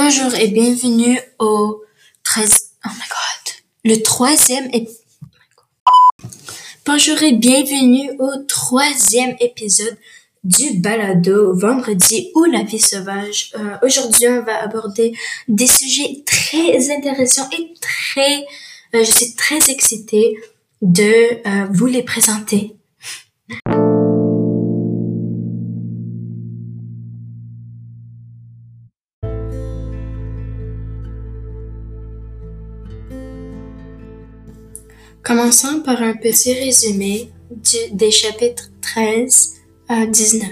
Bonjour et bienvenue au 13... Oh my god. Le troisième ép... Bonjour et bienvenue au troisième épisode du balado vendredi ou la vie sauvage. Euh, Aujourd'hui, on va aborder des sujets très intéressants et très... euh, je suis très excitée de euh, vous les présenter. Commençons par un petit résumé des chapitres 13 à 19.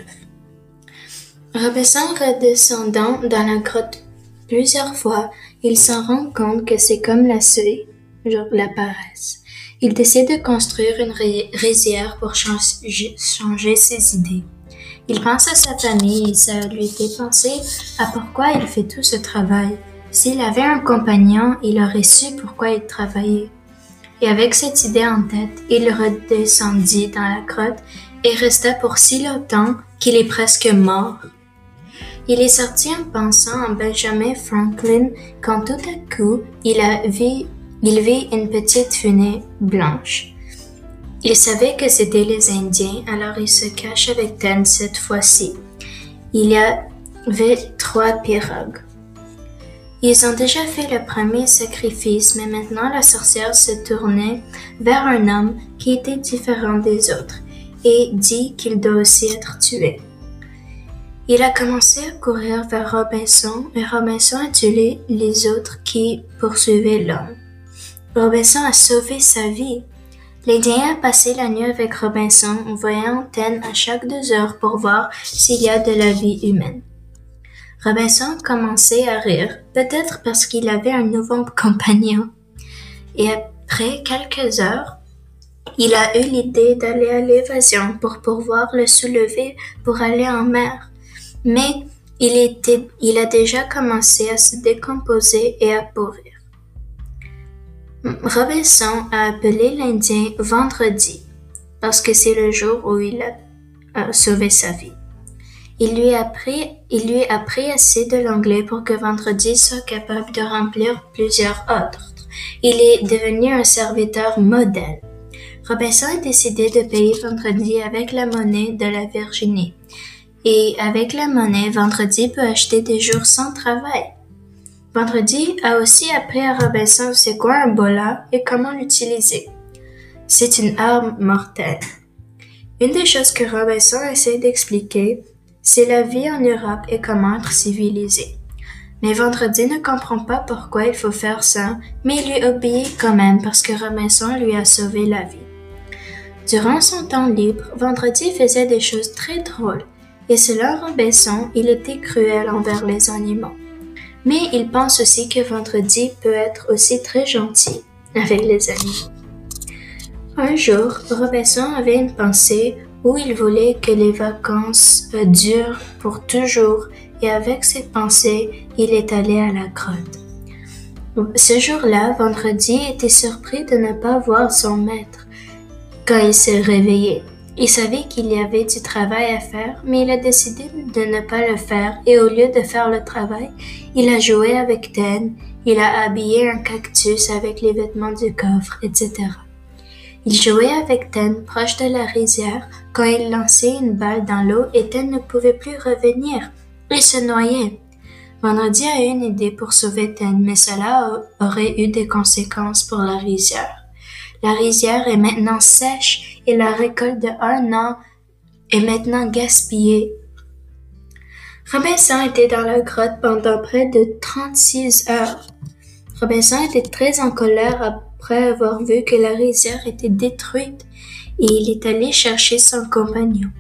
Robinson redescendant dans la grotte plusieurs fois, il s'en rend compte que c'est comme la suie, la paresse. Il décide de construire une rizière pour changer ses idées. Il pense à sa famille et ça lui fait penser à pourquoi il fait tout ce travail. S'il avait un compagnon, il aurait su pourquoi il travaillait. Et avec cette idée en tête, il redescendit dans la grotte et resta pour si longtemps qu'il est presque mort. Il est sorti en pensant à Benjamin Franklin quand tout à coup il a vu, il vit une petite fumée blanche. Il savait que c'était les Indiens, alors il se cache avec Ten cette fois-ci. Il y avait trois pirogues. Ils ont déjà fait le premier sacrifice, mais maintenant la sorcière se tournait vers un homme qui était différent des autres et dit qu'il doit aussi être tué. Il a commencé à courir vers Robinson et Robinson a tué les autres qui poursuivaient l'homme. Robinson a sauvé sa vie. L'Indien a passé la nuit avec Robinson en voyant antenne à chaque deux heures pour voir s'il y a de la vie humaine. Robinson commençait à rire, peut-être parce qu'il avait un nouveau compagnon. Et après quelques heures, il a eu l'idée d'aller à l'évasion pour pouvoir le soulever pour aller en mer. Mais il, était, il a déjà commencé à se décomposer et à pourrir. Robinson a appelé l'Indien vendredi parce que c'est le jour où il a euh, sauvé sa vie. Il lui a appris, assez de l'anglais pour que vendredi soit capable de remplir plusieurs ordres. Il est devenu un serviteur modèle. Robinson a décidé de payer vendredi avec la monnaie de la Virginie. Et avec la monnaie, vendredi peut acheter des jours sans travail. Vendredi a aussi appris à Robinson c'est quoi un bola et comment l'utiliser. C'est une arme mortelle. Une des choses que Robinson essaie d'expliquer, c'est la vie en Europe et comment être civilisé. Mais Vendredi ne comprend pas pourquoi il faut faire ça, mais il lui obéit quand même parce que Robinson lui a sauvé la vie. Durant son temps libre, Vendredi faisait des choses très drôles, et selon Robinson, il était cruel envers les animaux. Mais il pense aussi que Vendredi peut être aussi très gentil avec les animaux. Un jour, Robinson avait une pensée où il voulait que les vacances euh, durent pour toujours et avec cette pensée, il est allé à la grotte. Ce jour-là, Vendredi était surpris de ne pas voir son maître quand il s'est réveillé. Il savait qu'il y avait du travail à faire, mais il a décidé de ne pas le faire et au lieu de faire le travail, il a joué avec Ten, il a habillé un cactus avec les vêtements du coffre, etc. Il jouait avec Ten proche de la rizière quand il lançait une balle dans l'eau et Ten ne pouvait plus revenir. Il se noyait. Vendredi a eu une idée pour sauver Ten, mais cela aurait eu des conséquences pour la rizière. La rizière est maintenant sèche et la récolte de un an est maintenant gaspillée. Robinson était dans la grotte pendant près de 36 heures. Robinson était très en colère après avoir vu que la rizière était détruite il est allé chercher son compagnon.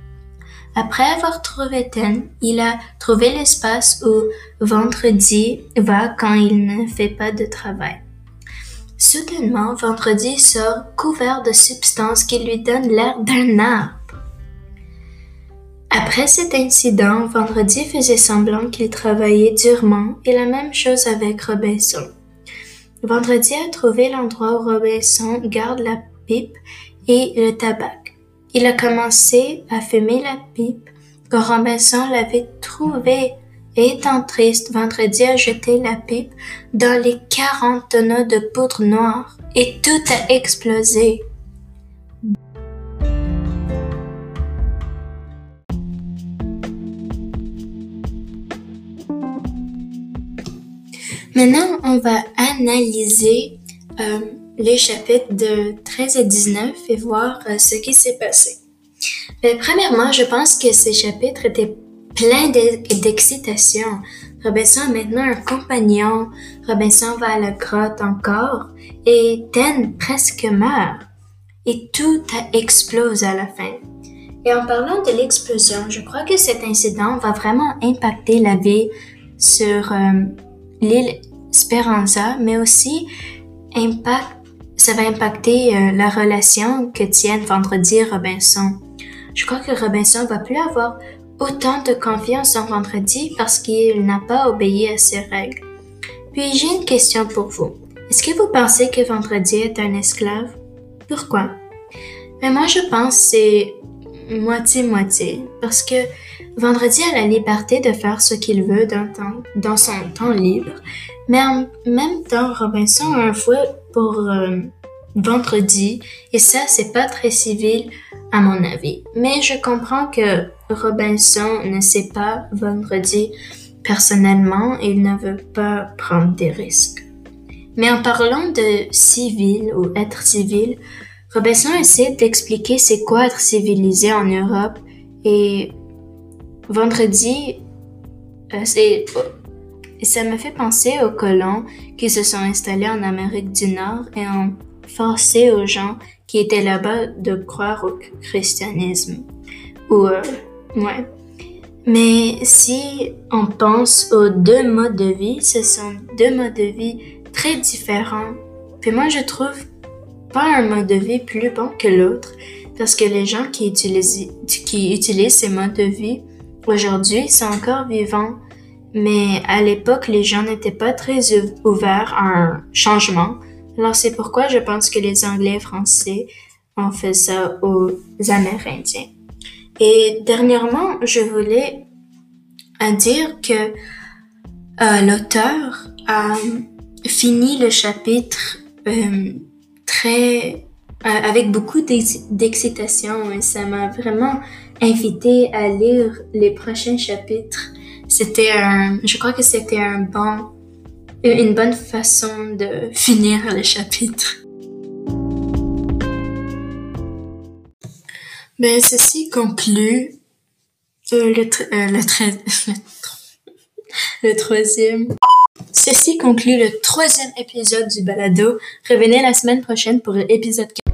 Après avoir trouvé Ten, il a trouvé l'espace où Vendredi va quand il ne fait pas de travail. Soudainement, Vendredi sort couvert de substances qui lui donnent l'air d'un arbre. Après cet incident, Vendredi faisait semblant qu'il travaillait durement et la même chose avec Robinson. Vendredi a trouvé l'endroit où Robinson garde la pipe et le tabac. Il a commencé à fumer la pipe quand Robinson l'avait trouvé et étant triste, vendredi a jeté la pipe dans les quarante tonneaux de poudre noire et tout a explosé. Maintenant, on va analyser euh, les chapitres de 13 et 19 et voir euh, ce qui s'est passé. Mais premièrement, je pense que ces chapitres étaient pleins d'excitation. Robinson a maintenant un compagnon, Robinson va à la grotte encore, et Ten presque meurt. Et tout explose à la fin. Et en parlant de l'explosion, je crois que cet incident va vraiment impacter la vie sur euh, l'île Speranza, mais aussi impact, ça va impacter euh, la relation que tiennent Vendredi et Robinson. Je crois que Robinson va plus avoir autant de confiance en Vendredi parce qu'il n'a pas obéi à ses règles. Puis j'ai une question pour vous. Est-ce que vous pensez que Vendredi est un esclave? Pourquoi? Mais moi je pense c'est moitié-moitié parce que Vendredi a la liberté de faire ce qu'il veut dans, son temps libre, mais en même temps, Robinson a un fouet pour euh, vendredi, et ça, c'est pas très civil à mon avis. Mais je comprends que Robinson ne sait pas vendredi personnellement il ne veut pas prendre des risques. Mais en parlant de civil ou être civil, Robinson essaie d'expliquer c'est quoi être civilisé en Europe et vendredi, euh, et ça me fait penser aux colons qui se sont installés en Amérique du Nord et ont forcé aux gens qui étaient là-bas de croire au christianisme. Ou, euh, ouais. Mais si on pense aux deux modes de vie, ce sont deux modes de vie très différents. Puis moi, je trouve pas un mode de vie plus bon que l'autre, parce que les gens qui utilisent, qui utilisent ces modes de vie aujourd'hui sont encore vivants mais à l'époque, les gens n'étaient pas très ouverts à un changement. Alors c'est pourquoi je pense que les Anglais et Français ont fait ça aux Amérindiens. Et dernièrement, je voulais euh, dire que euh, l'auteur a fini le chapitre euh, très avec beaucoup d'excitation et ça m'a vraiment invité à lire les prochains chapitres c'était un, je crois que c'était un bon, une bonne façon de finir le chapitre. Ben, ceci conclut euh, le, euh, le, le troisième. Ceci conclut le troisième épisode du balado. Revenez la semaine prochaine pour l'épisode 4.